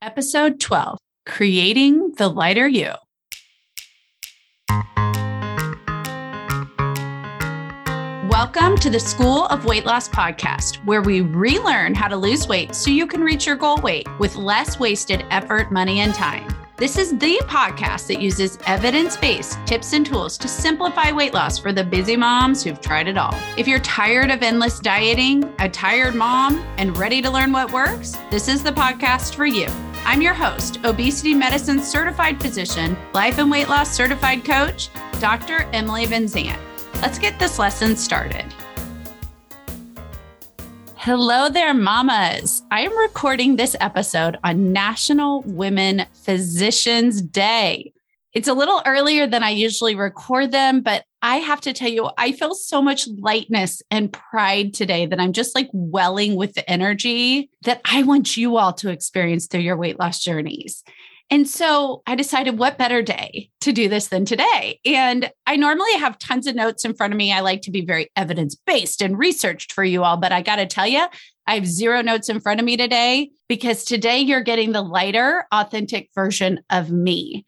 Episode 12 Creating the Lighter You. Welcome to the School of Weight Loss podcast, where we relearn how to lose weight so you can reach your goal weight with less wasted effort, money, and time. This is the podcast that uses evidence based tips and tools to simplify weight loss for the busy moms who've tried it all. If you're tired of endless dieting, a tired mom, and ready to learn what works, this is the podcast for you. I'm your host, obesity medicine certified physician, life and weight loss certified coach, Dr. Emily VinZant. Let's get this lesson started. Hello there, mamas. I am recording this episode on National Women Physicians Day. It's a little earlier than I usually record them, but I have to tell you, I feel so much lightness and pride today that I'm just like welling with the energy that I want you all to experience through your weight loss journeys. And so I decided what better day to do this than today. And I normally have tons of notes in front of me. I like to be very evidence based and researched for you all, but I got to tell you, I have zero notes in front of me today because today you're getting the lighter, authentic version of me.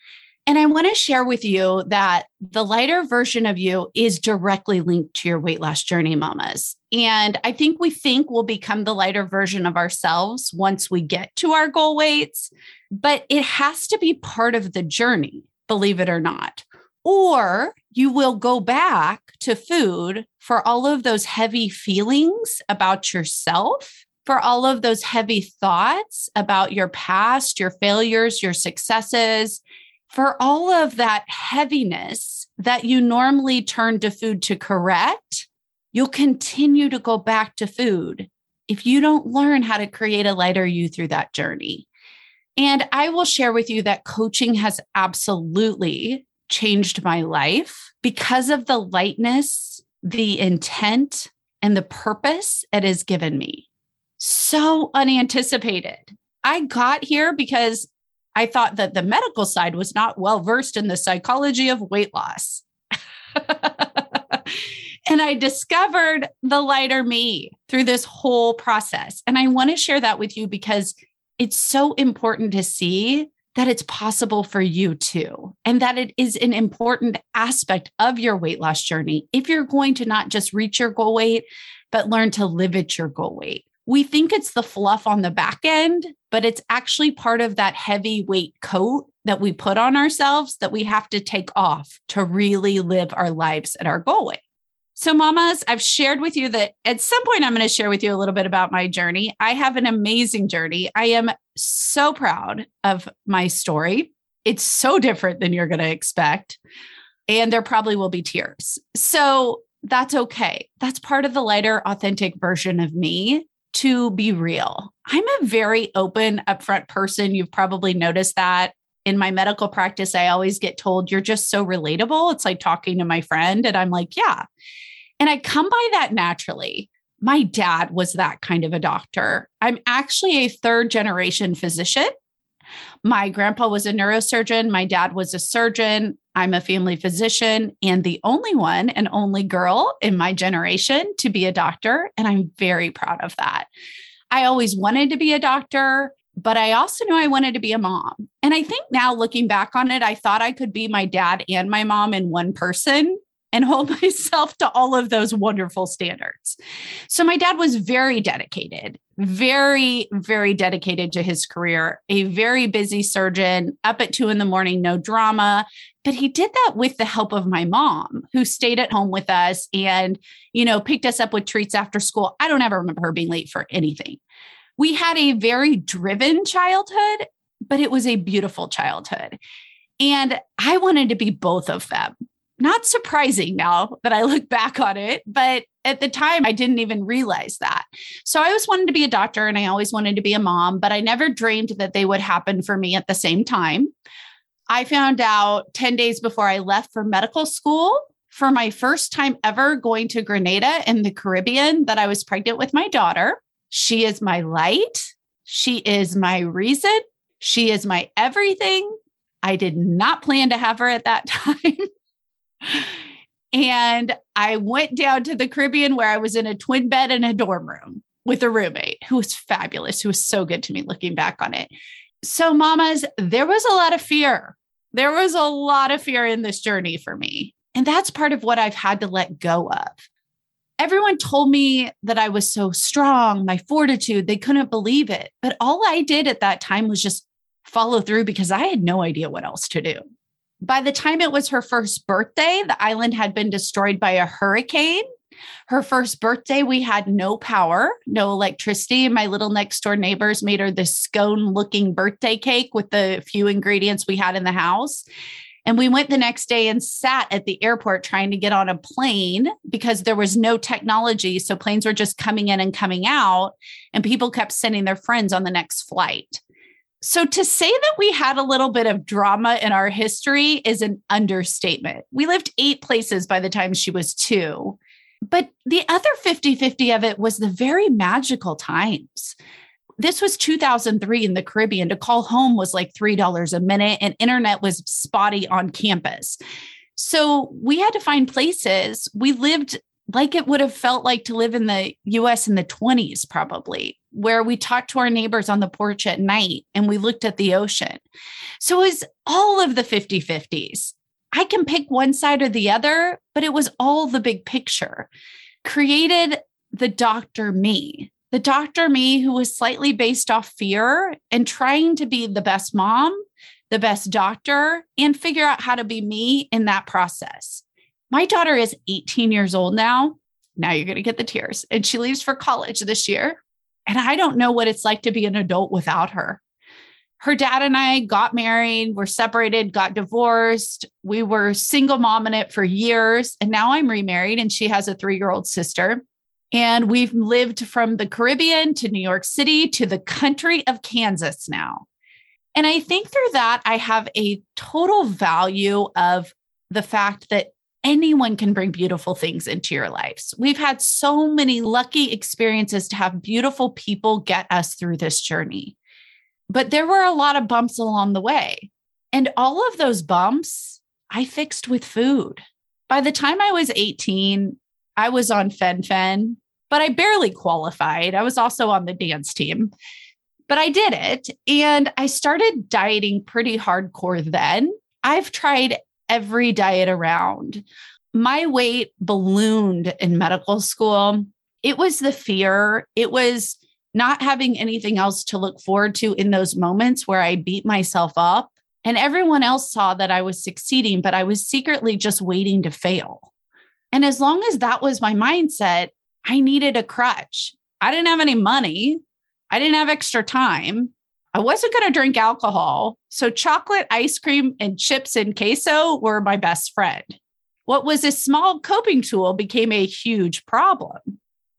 And I want to share with you that the lighter version of you is directly linked to your weight loss journey, mamas. And I think we think we'll become the lighter version of ourselves once we get to our goal weights, but it has to be part of the journey, believe it or not. Or you will go back to food for all of those heavy feelings about yourself, for all of those heavy thoughts about your past, your failures, your successes for all of that heaviness that you normally turn to food to correct, you'll continue to go back to food if you don't learn how to create a lighter you through that journey. And I will share with you that coaching has absolutely changed my life because of the lightness, the intent, and the purpose it has given me. So unanticipated. I got here because I thought that the medical side was not well versed in the psychology of weight loss. and I discovered the lighter me through this whole process. And I want to share that with you because it's so important to see that it's possible for you too, and that it is an important aspect of your weight loss journey if you're going to not just reach your goal weight, but learn to live at your goal weight we think it's the fluff on the back end, but it's actually part of that heavy weight coat that we put on ourselves that we have to take off to really live our lives at our goal weight. So, mamas, I've shared with you that at some point I'm going to share with you a little bit about my journey. I have an amazing journey. I am so proud of my story. It's so different than you're going to expect. And there probably will be tears. So, that's okay. That's part of the lighter, authentic version of me to be real. I'm a very open, upfront person. You've probably noticed that in my medical practice. I always get told, You're just so relatable. It's like talking to my friend. And I'm like, Yeah. And I come by that naturally. My dad was that kind of a doctor. I'm actually a third generation physician. My grandpa was a neurosurgeon. My dad was a surgeon. I'm a family physician and the only one and only girl in my generation to be a doctor. And I'm very proud of that. I always wanted to be a doctor, but I also knew I wanted to be a mom. And I think now looking back on it, I thought I could be my dad and my mom in one person and hold myself to all of those wonderful standards. So my dad was very dedicated, very, very dedicated to his career, a very busy surgeon, up at two in the morning, no drama. But he did that with the help of my mom, who stayed at home with us and, you know, picked us up with treats after school. I don't ever remember her being late for anything. We had a very driven childhood, but it was a beautiful childhood. And I wanted to be both of them not surprising now that I look back on it, but at the time I didn't even realize that. So I always wanted to be a doctor and I always wanted to be a mom, but I never dreamed that they would happen for me at the same time. I found out 10 days before I left for medical school for my first time ever going to Grenada in the Caribbean that I was pregnant with my daughter. She is my light. She is my reason. She is my everything. I did not plan to have her at that time and I went down to the Caribbean where I was in a twin bed in a dorm room with a roommate who was fabulous, who was so good to me looking back on it. So, mamas, there was a lot of fear. There was a lot of fear in this journey for me. And that's part of what I've had to let go of. Everyone told me that I was so strong, my fortitude, they couldn't believe it. But all I did at that time was just follow through because I had no idea what else to do. By the time it was her first birthday, the island had been destroyed by a hurricane. Her first birthday, we had no power, no electricity. My little next door neighbors made her this scone looking birthday cake with the few ingredients we had in the house. And we went the next day and sat at the airport trying to get on a plane because there was no technology. So planes were just coming in and coming out, and people kept sending their friends on the next flight. So to say that we had a little bit of drama in our history is an understatement. We lived eight places by the time she was two. But the other 50 50 of it was the very magical times. This was 2003 in the Caribbean. To call home was like $3 a minute, and internet was spotty on campus. So we had to find places. We lived like it would have felt like to live in the US in the 20s, probably, where we talked to our neighbors on the porch at night and we looked at the ocean. So it was all of the 50 50s. I can pick one side or the other, but it was all the big picture. Created the doctor me, the doctor me who was slightly based off fear and trying to be the best mom, the best doctor, and figure out how to be me in that process. My daughter is 18 years old now. Now you're going to get the tears. And she leaves for college this year. And I don't know what it's like to be an adult without her. Her dad and I got married, were separated, got divorced. We were single mom in it for years. And now I'm remarried and she has a three year old sister. And we've lived from the Caribbean to New York City to the country of Kansas now. And I think through that, I have a total value of the fact that anyone can bring beautiful things into your lives. We've had so many lucky experiences to have beautiful people get us through this journey. But there were a lot of bumps along the way. And all of those bumps I fixed with food. By the time I was 18, I was on fen-phen, but I barely qualified. I was also on the dance team, but I did it. And I started dieting pretty hardcore then. I've tried every diet around. My weight ballooned in medical school. It was the fear. It was not having anything else to look forward to in those moments where I beat myself up. And everyone else saw that I was succeeding, but I was secretly just waiting to fail. And as long as that was my mindset, I needed a crutch. I didn't have any money. I didn't have extra time. I wasn't going to drink alcohol. So chocolate, ice cream, and chips and queso were my best friend. What was a small coping tool became a huge problem.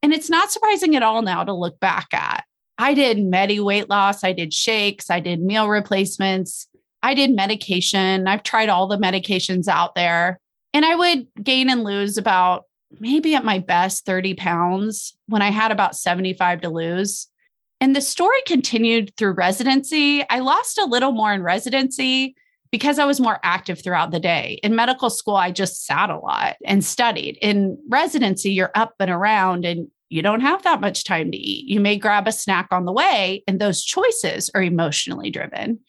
And it's not surprising at all now to look back at. I did Medi weight loss, I did shakes, I did meal replacements, I did medication. I've tried all the medications out there. And I would gain and lose about maybe at my best 30 pounds when I had about 75 to lose. And the story continued through residency. I lost a little more in residency because I was more active throughout the day. In medical school, I just sat a lot and studied. In residency, you're up and around and you don't have that much time to eat. You may grab a snack on the way, and those choices are emotionally driven.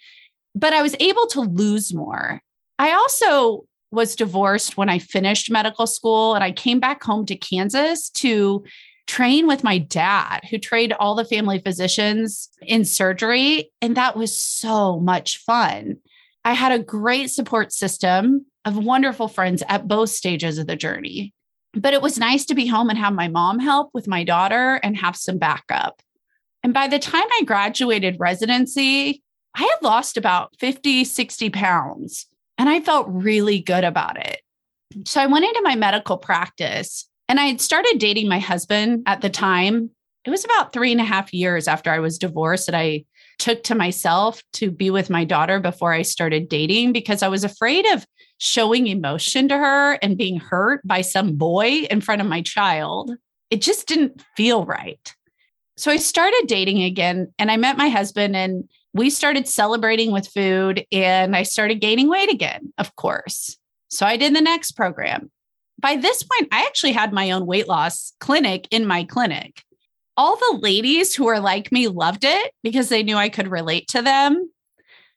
But I was able to lose more. I also was divorced when I finished medical school and I came back home to Kansas to train with my dad, who trained all the family physicians in surgery. And that was so much fun. I had a great support system of wonderful friends at both stages of the journey. But it was nice to be home and have my mom help with my daughter and have some backup. And by the time I graduated residency, I had lost about 50, 60 pounds, and I felt really good about it. So I went into my medical practice and I had started dating my husband at the time. It was about three and a half years after I was divorced that I took to myself to be with my daughter before I started dating because I was afraid of showing emotion to her and being hurt by some boy in front of my child. It just didn't feel right. So I started dating again and I met my husband and we started celebrating with food and I started gaining weight again, of course. So I did the next program by this point, I actually had my own weight loss clinic in my clinic. All the ladies who were like me loved it because they knew I could relate to them.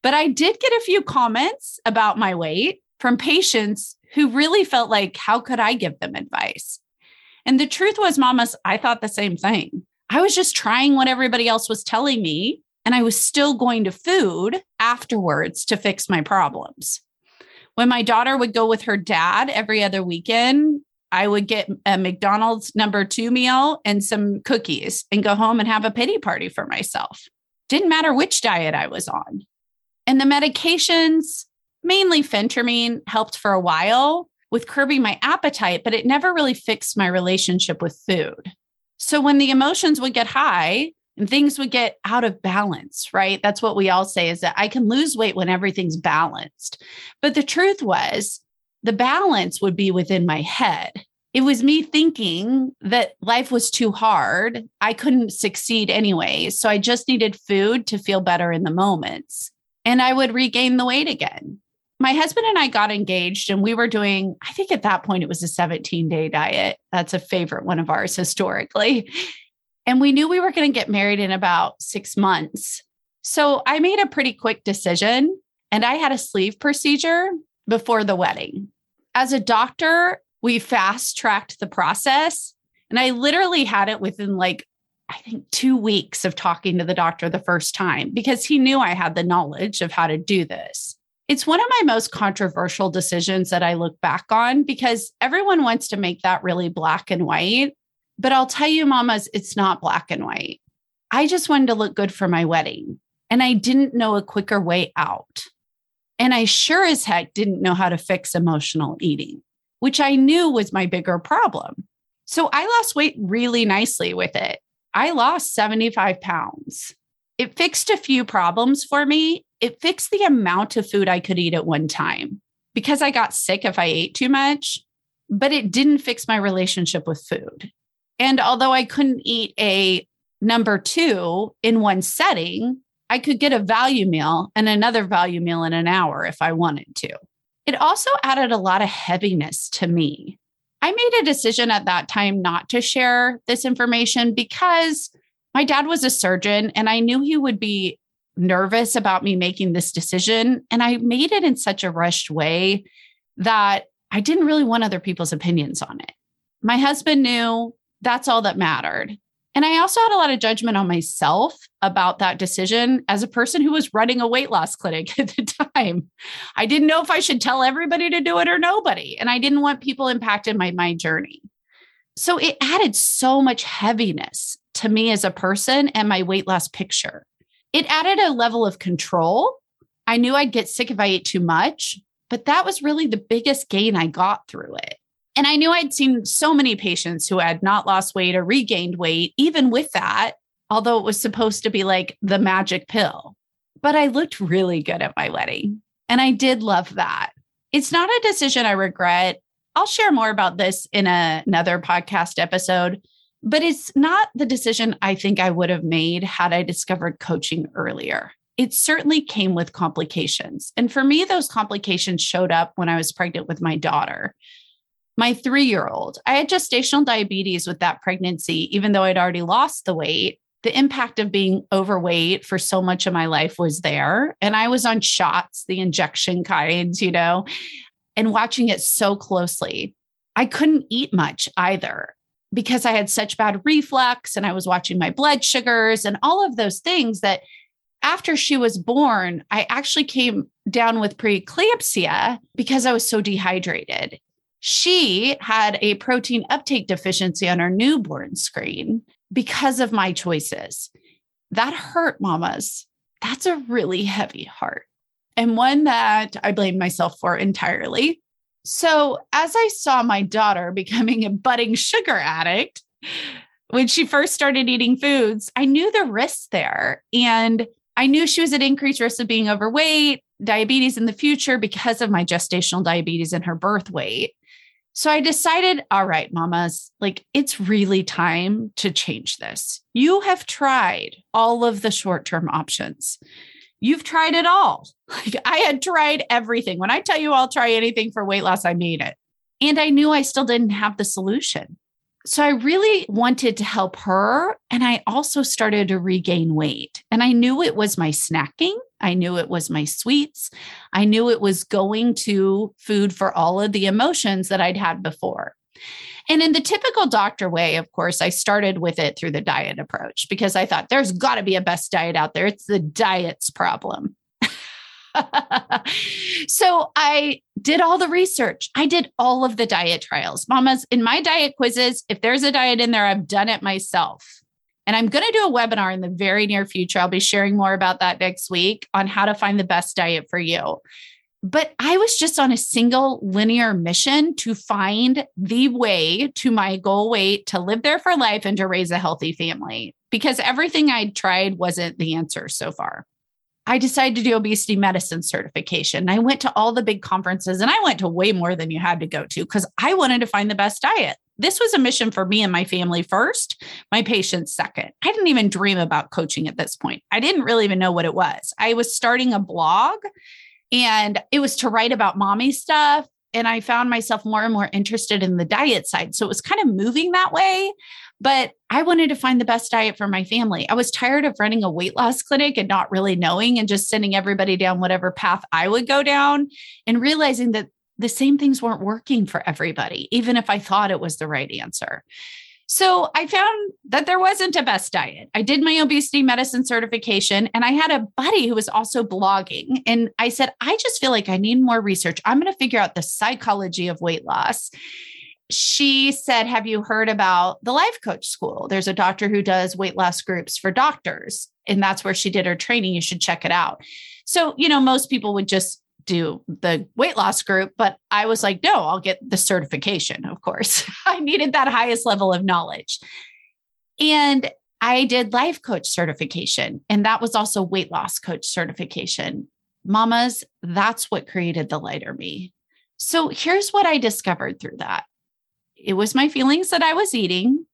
But I did get a few comments about my weight from patients who really felt like, how could I give them advice? And the truth was, mamas, I thought the same thing. I was just trying what everybody else was telling me, and I was still going to food afterwards to fix my problems. When my daughter would go with her dad every other weekend, I would get a McDonald's number two meal and some cookies and go home and have a pity party for myself. Didn't matter which diet I was on. And the medications, mainly phentermine, helped for a while with curbing my appetite, but it never really fixed my relationship with food. So when the emotions would get high and things would get out of balance, right? That's what we all say is that I can lose weight when everything's balanced. But the truth was, the balance would be within my head. It was me thinking that life was too hard. I couldn't succeed anyway. So I just needed food to feel better in the moments. And I would regain the weight again my husband and I got engaged and we were doing, I think at that point it was a 17 day diet. That's a favorite one of ours historically. And we knew we were going to get married in about six months. So I made a pretty quick decision and I had a sleeve procedure before the wedding. As a doctor, we fast tracked the process. And I literally had it within like, I think two weeks of talking to the doctor the first time because he knew I had the knowledge of how to do this. It's one of my most controversial decisions that I look back on because everyone wants to make that really black and white. But I'll tell you, mamas, it's not black and white. I just wanted to look good for my wedding and I didn't know a quicker way out. And I sure as heck didn't know how to fix emotional eating, which I knew was my bigger problem. So I lost weight really nicely with it. I lost 75 pounds. It fixed a few problems for me it fixed the amount of food I could eat at one time because I got sick if I ate too much, but it didn't fix my relationship with food. And although I couldn't eat a number two in one setting, I could get a value meal and another value meal in an hour if I wanted to. It also added a lot of heaviness to me. I made a decision at that time not to share this information because my dad was a surgeon and I knew he would be nervous about me making this decision. And I made it in such a rushed way that I didn't really want other people's opinions on it. My husband knew that's all that mattered. And I also had a lot of judgment on myself about that decision as a person who was running a weight loss clinic at the time. I didn't know if I should tell everybody to do it or nobody. And I didn't want people impacted by my journey. So it added so much heaviness to me as a person and my weight loss picture. It added a level of control. I knew I'd get sick if I ate too much, but that was really the biggest gain I got through it. And I knew I'd seen so many patients who had not lost weight or regained weight, even with that, although it was supposed to be like the magic pill. But I looked really good at my wedding. And I did love that. It's not a decision I regret. I'll share more about this in a, another podcast episode. But it's not the decision I think I would have made had I discovered coaching earlier. It certainly came with complications. And for me, those complications showed up when I was pregnant with my daughter. My three year old, I had gestational diabetes with that pregnancy, even though I'd already lost the weight. The impact of being overweight for so much of my life was there. And I was on shots, the injection kinds, you know, and watching it so closely. I couldn't eat much either because I had such bad reflux and I was watching my blood sugars and all of those things that after she was born, I actually came down with preeclampsia because I was so dehydrated. She had a protein uptake deficiency on her newborn screen because of my choices. That hurt, mamas. That's a really heavy heart and one that I blame myself for entirely. So, as I saw my daughter becoming a budding sugar addict, when she first started eating foods, I knew the risks there. And I knew she was at increased risk of being overweight, diabetes in the future because of my gestational diabetes and her birth weight. So I decided, all right, mamas, like it's really time to change this. You have tried all of the short term options. You've tried it all. Like I had tried everything. When I tell you I'll try anything for weight loss, I mean it. And I knew I still didn't have the solution. So I really wanted to help her. And I also started to regain weight. And I knew it was my snacking. I knew it was my sweets. I knew it was going to food for all of the emotions that I'd had before. And in the typical doctor way, of course, I started with it through the diet approach because I thought there's got to be a best diet out there. It's the diet's problem. so I did all the research. I did all of the diet trials. Mamas, in my diet quizzes, if there's a diet in there, I've done it myself. And I'm going to do a webinar in the very near future. I'll be sharing more about that next week on how to find the best diet for you. But I was just on a single linear mission to find the way to my goal weight to live there for life and to raise a healthy family because everything I'd tried wasn't the answer so far. I decided to do obesity medicine certification. I went to all the big conferences and I went to way more than you had to go to because I wanted to find the best diet. This was a mission for me and my family first, my patients second. I didn't even dream about coaching at this point. I didn't really even know what it was. I was starting a blog and it was to write about mommy stuff. And I found myself more and more interested in the diet side. So it was kind of moving that way. But I wanted to find the best diet for my family. I was tired of running a weight loss clinic and not really knowing and just sending everybody down whatever path I would go down and realizing that the same things weren't working for everybody, even if I thought it was the right answer. So I found that there wasn't a best diet. I did my obesity medicine certification and I had a buddy who was also blogging. And I said, I just feel like I need more research. I'm going to figure out the psychology of weight loss she said, Have you heard about the life coach school? There's a doctor who does weight loss groups for doctors, and that's where she did her training. You should check it out. So, you know, most people would just do the weight loss group, but I was like, No, I'll get the certification, of course. I needed that highest level of knowledge. And I did life coach certification, and that was also weight loss coach certification. Mamas, that's what created the lighter me. So here's what I discovered through that it was my feelings that I was eating.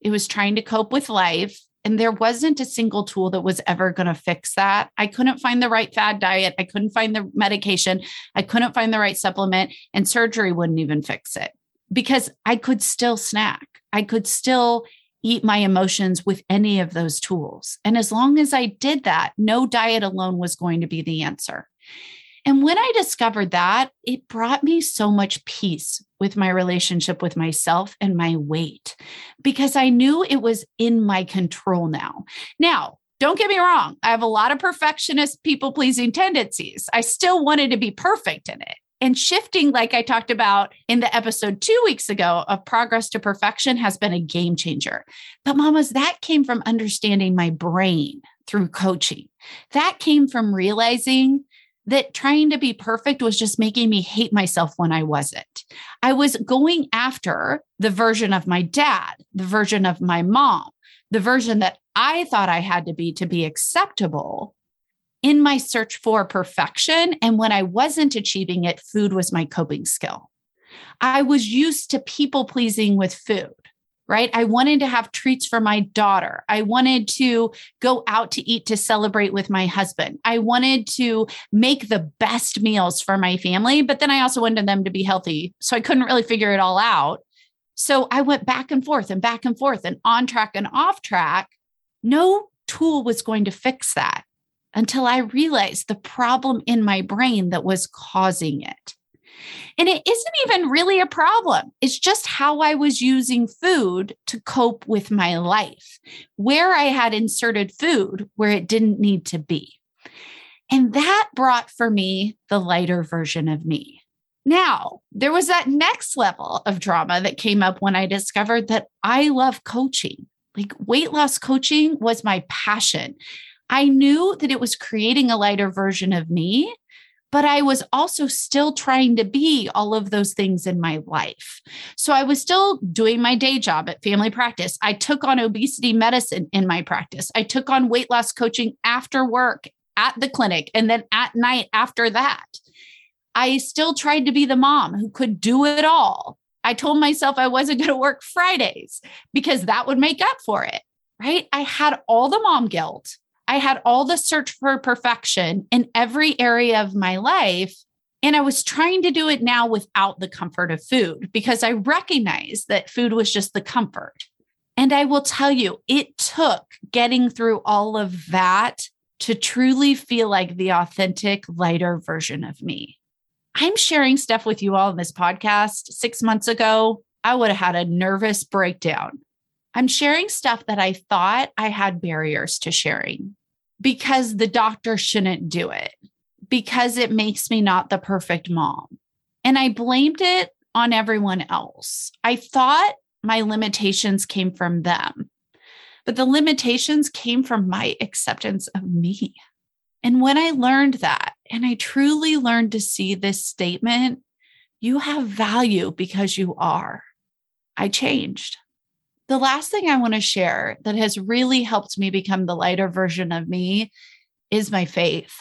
It was trying to cope with life. And there wasn't a single tool that was ever going to fix that. I couldn't find the right fad diet. I couldn't find the medication. I couldn't find the right supplement, and surgery wouldn't even fix it because I could still snack. I could still eat my emotions with any of those tools. And as long as I did that, no diet alone was going to be the answer. And when I discovered that, it brought me so much peace with my relationship with myself and my weight because I knew it was in my control now. Now, don't get me wrong, I have a lot of perfectionist, people pleasing tendencies. I still wanted to be perfect in it. And shifting, like I talked about in the episode two weeks ago of progress to perfection, has been a game changer. But, mamas, that came from understanding my brain through coaching. That came from realizing that trying to be perfect was just making me hate myself when I wasn't. I was going after the version of my dad, the version of my mom, the version that I thought I had to be to be acceptable in my search for perfection. And when I wasn't achieving it, food was my coping skill. I was used to people pleasing with food right? I wanted to have treats for my daughter. I wanted to go out to eat to celebrate with my husband. I wanted to make the best meals for my family, but then I also wanted them to be healthy. So I couldn't really figure it all out. So I went back and forth and back and forth and on track and off track. No tool was going to fix that until I realized the problem in my brain that was causing it. And it isn't even really a problem. It's just how I was using food to cope with my life, where I had inserted food where it didn't need to be. And that brought for me the lighter version of me. Now, there was that next level of drama that came up when I discovered that I love coaching. Like weight loss coaching was my passion. I knew that it was creating a lighter version of me but I was also still trying to be all of those things in my life. So I was still doing my day job at family practice. I took on obesity medicine in my practice. I took on weight loss coaching after work at the clinic and then at night after that. I still tried to be the mom who could do it all. I told myself I wasn't going to work Fridays because that would make up for it. Right. I had all the mom guilt. I had all the search for perfection in every area of my life. And I was trying to do it now without the comfort of food because I recognized that food was just the comfort. And I will tell you, it took getting through all of that to truly feel like the authentic, lighter version of me. I'm sharing stuff with you all in this podcast. Six months ago, I would have had a nervous breakdown. I'm sharing stuff that I thought I had barriers to sharing because the doctor shouldn't do it, because it makes me not the perfect mom. And I blamed it on everyone else. I thought my limitations came from them, but the limitations came from my acceptance of me. And when I learned that, and I truly learned to see this statement, you have value because you are. I changed. The last thing I want to share that has really helped me become the lighter version of me is my faith.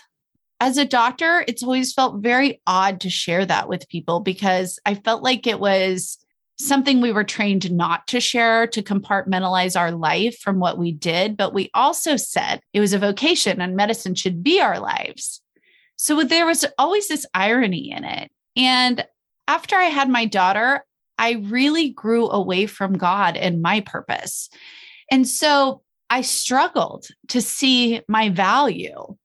As a doctor, it's always felt very odd to share that with people because I felt like it was something we were trained not to share to compartmentalize our life from what we did. But we also said it was a vocation and medicine should be our lives. So there was always this irony in it. And after I had my daughter, I really grew away from God and my purpose. And so I struggled to see my value.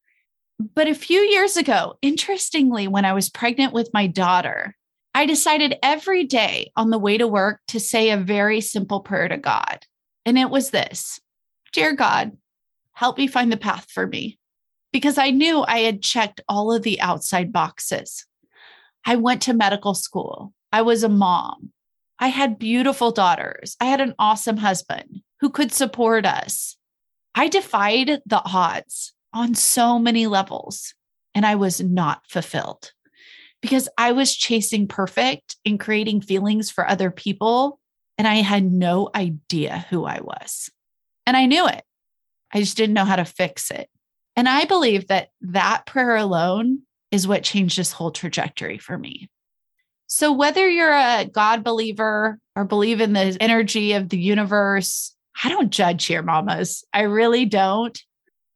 But a few years ago, interestingly, when I was pregnant with my daughter, I decided every day on the way to work to say a very simple prayer to God. And it was this Dear God, help me find the path for me. Because I knew I had checked all of the outside boxes. I went to medical school. I was a mom. I had beautiful daughters. I had an awesome husband who could support us. I defied the odds on so many levels, and I was not fulfilled because I was chasing perfect and creating feelings for other people. And I had no idea who I was. And I knew it. I just didn't know how to fix it. And I believe that that prayer alone is what changed this whole trajectory for me. So, whether you're a God believer or believe in the energy of the universe, I don't judge here, mamas. I really don't.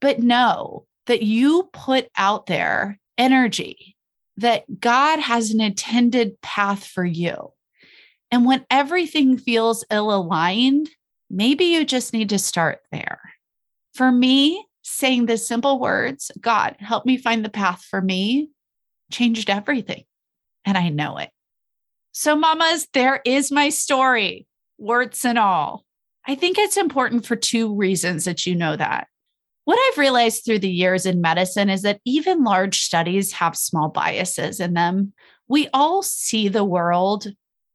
But know that you put out there energy, that God has an intended path for you. And when everything feels ill aligned, maybe you just need to start there. For me, saying the simple words, God, help me find the path for me, changed everything. And I know it. So, mamas, there is my story, warts and all. I think it's important for two reasons that you know that. What I've realized through the years in medicine is that even large studies have small biases in them. We all see the world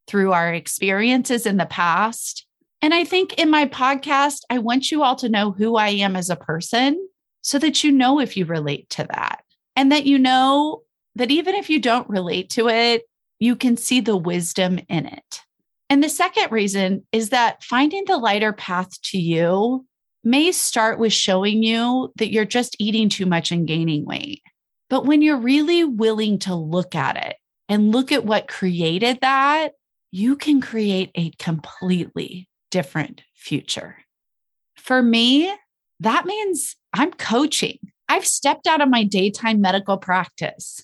through our experiences in the past. And I think in my podcast, I want you all to know who I am as a person so that you know if you relate to that and that you know that even if you don't relate to it, you can see the wisdom in it. And the second reason is that finding the lighter path to you may start with showing you that you're just eating too much and gaining weight. But when you're really willing to look at it and look at what created that, you can create a completely different future. For me, that means I'm coaching. I've stepped out of my daytime medical practice.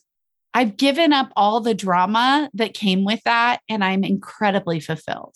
I've given up all the drama that came with that, and I'm incredibly fulfilled.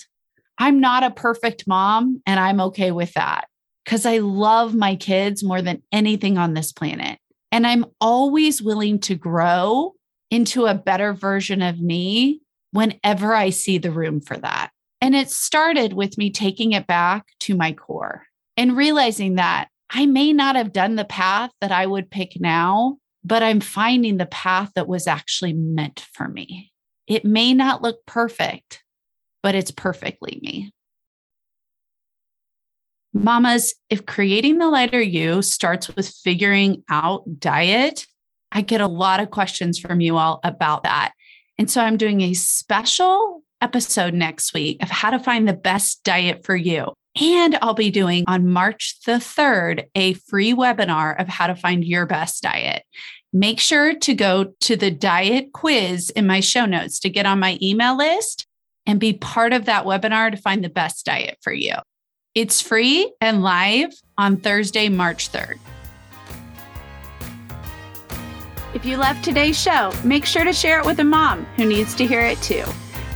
I'm not a perfect mom, and I'm okay with that because I love my kids more than anything on this planet. And I'm always willing to grow into a better version of me whenever I see the room for that. And it started with me taking it back to my core and realizing that I may not have done the path that I would pick now, but I'm finding the path that was actually meant for me. It may not look perfect, but it's perfectly me. Mamas, if creating the lighter you starts with figuring out diet, I get a lot of questions from you all about that. And so I'm doing a special episode next week of how to find the best diet for you. And I'll be doing on March the 3rd a free webinar of how to find your best diet. Make sure to go to the diet quiz in my show notes to get on my email list and be part of that webinar to find the best diet for you. It's free and live on Thursday, March 3rd. If you love today's show, make sure to share it with a mom who needs to hear it too.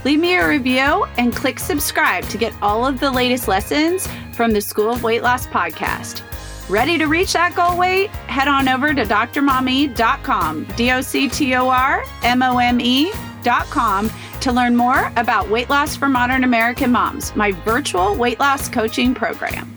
Leave me a review and click subscribe to get all of the latest lessons from the School of Weight Loss podcast. Ready to reach that goal weight? Head on over to drmome.com, D O C T O R M O M E.com to learn more about weight loss for modern American moms, my virtual weight loss coaching program.